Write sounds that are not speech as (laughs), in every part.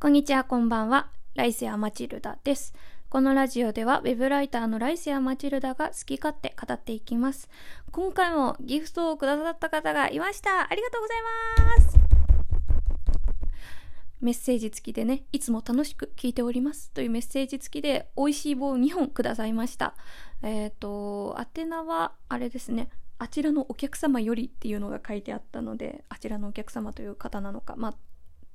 こんにちは、こんばんは。ライセア・マチルダです。このラジオでは、ウェブライターのライセア・マチルダが好き勝手語っていきます。今回もギフトをくださった方がいました。ありがとうございます。メッセージ付きでね、いつも楽しく聞いておりますというメッセージ付きで、美味しい棒2本くださいました。えっ、ー、と、宛名は、あれですね、あちらのお客様よりっていうのが書いてあったので、あちらのお客様という方なのか、まあ、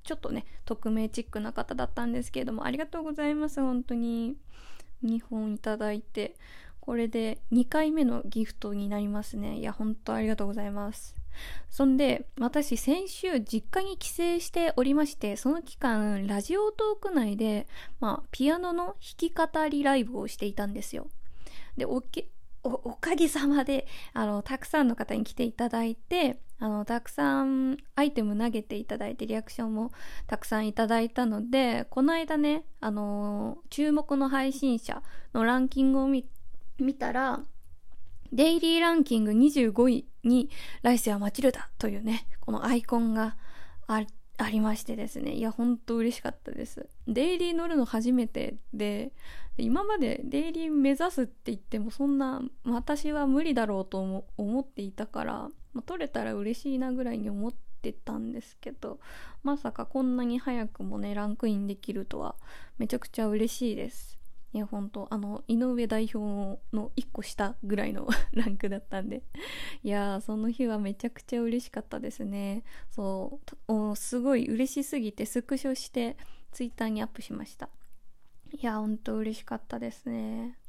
ちょっとね、匿名チックな方だったんですけれども、ありがとうございます、本当に。2本いただいて、これで2回目のギフトになりますね。いや、本当ありがとうございます。そんで、私先週実家に帰省しておりまして、その期間、ラジオトーク内で、まあ、ピアノの弾き語りライブをしていたんですよ。で、おけ、おかげさまで、あの、たくさんの方に来ていただいて、あの、たくさんアイテム投げていただいて、リアクションもたくさんいただいたので、この間ね、あの、注目の配信者のランキングを見たら、デイリーランキング25位に、来世はマチルダというね、このアイコンがあっありましてですね。いや、ほんと嬉しかったです。デイリー乗るの初めてで、今までデイリー目指すって言ってもそんな私は無理だろうと思っていたから、まあ、取れたら嬉しいなぐらいに思ってたんですけどまさかこんなに早くもねランクインできるとはめちゃくちゃ嬉しいですいや本当あの井上代表の1個下ぐらいの (laughs) ランクだったんで。いやその日はめちゃくちゃ嬉しかったですね。そうすごい嬉しすぎてスクショしてツイッターにアップしました。いやほんと嬉しかったですね。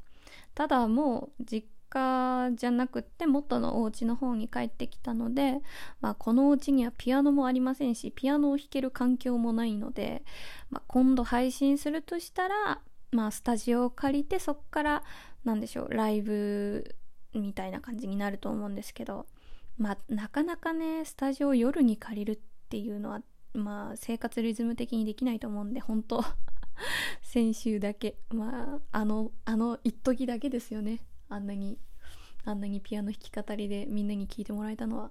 ただもう実家じゃなくって元のお家の方に帰ってきたので、まあ、このお家にはピアノもありませんしピアノを弾ける環境もないので、まあ、今度配信するとしたらまあ、スタジオを借りてそっから何でしょうライブみたいな感じになると思うんですけど、まあ、なかなかねスタジオを夜に借りるっていうのは、まあ、生活リズム的にできないと思うんで本当 (laughs) 先週だけ。まああのあの一時だけですよね。あんなにあんなにピアノ弾き語りでみんなに聴いてもらえたのは。も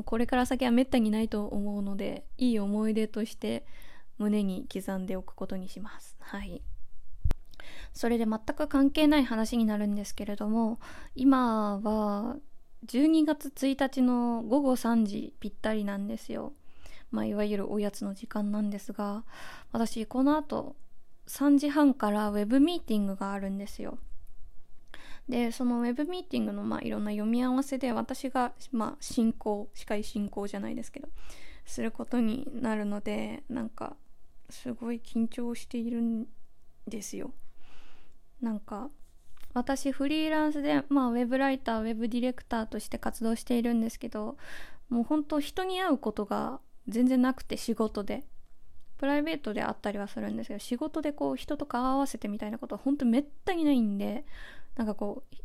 うこれから先はめったにないと思うのでいい思い出として胸に刻んでおくことにします。はい。それで全く関係ない話になるんですけれども今は12月1日の午後3時ぴったりなんですよ。まあ、いわゆるおやつの時間なんですが私この後3時半からウェブミーティングがあるんですよ。でそのウェブミーティングのまあいろんな読み合わせで私がまあ進行司会進行じゃないですけどすることになるのでなんかすごい緊張しているんですよ。なんか私フリーランスで、まあ、ウェブライターウェブディレクターとして活動しているんですけどもう本当人に会うことが全然なくて仕事で。プライベートであったりはするんですけど仕事でこう人と顔合わせてみたいなことは本当めったにないんでなんかこう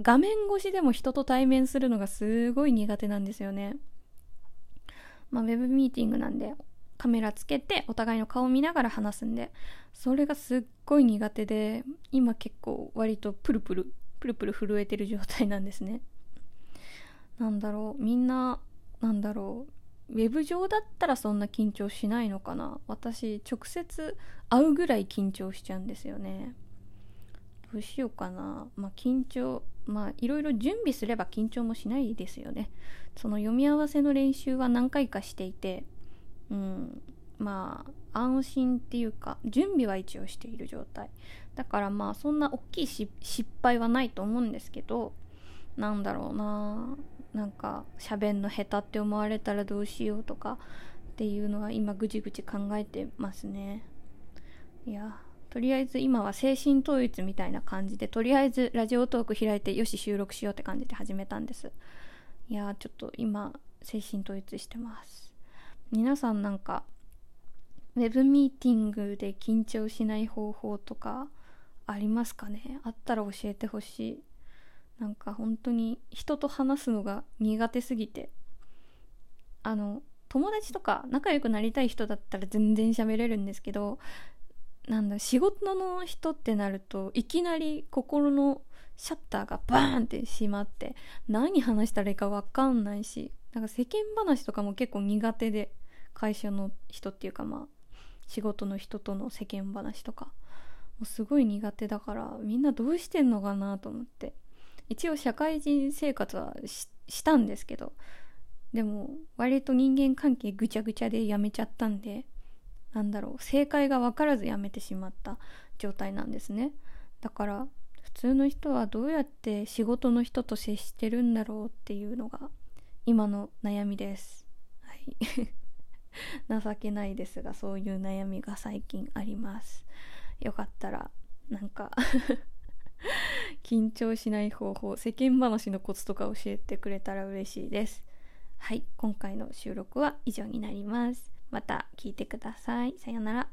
画面越しでも人と対面するのがすごい苦手なんですよね。まあウェブミーティングなんでカメラつけてお互いの顔見ながら話すんでそれがすっごい苦手で今結構割とプルプルプルプル震えてる状態なんですね。なんだろうみんななんだろうウェブ上だったらそんな緊張しないのかな？私直接会うぐらい緊張しちゃうんですよね。どうしようかな。まあ緊張まあいろいろ準備すれば緊張もしないですよね。その読み合わせの練習は何回かしていてうん、まあ安心っていうか準備は一応している状態。だからまあそんな大きい失敗はないと思うんですけどなんだろうな。なんか喋んの下手って思われたらどうしようとかっていうのは今ぐちぐち考えてますね。いやとりあえず今は精神統一みたいな感じでとりあえずラジオトーク開いてよし収録しようって感じで始めたんです。いやちょっと今精神統一してます。皆さんなんかウェブミーティングで緊張しない方法とかありますかね？あったら教えてほしい。なんか本当に人と話すのが苦手すぎて。あの友達とか仲良くなりたい人だったら全然喋れるんですけどなんだ仕事の人ってなるといきなり心のシャッターがバーンって閉まって何話したらいいか分かんないしなんか世間話とかも結構苦手で会社の人っていうかまあ仕事の人との世間話とかもうすごい苦手だからみんなどうしてんのかなと思って。一応社会人生活はしたんですけどでも割と人間関係ぐちゃぐちゃでやめちゃったんでなんだろう正解が分からずやめてしまった状態なんですね。だから普通の人はどうやって仕事の人と接してるんだろうっていうのが今の悩みです。はい。(laughs) 情けないですがそういう悩みが最近あります。よかったらなんか (laughs) 緊張しない方法世間話のコツとか教えてくれたら嬉しいです。はい。今回の収録は以上になります。また聞いてください。さようなら。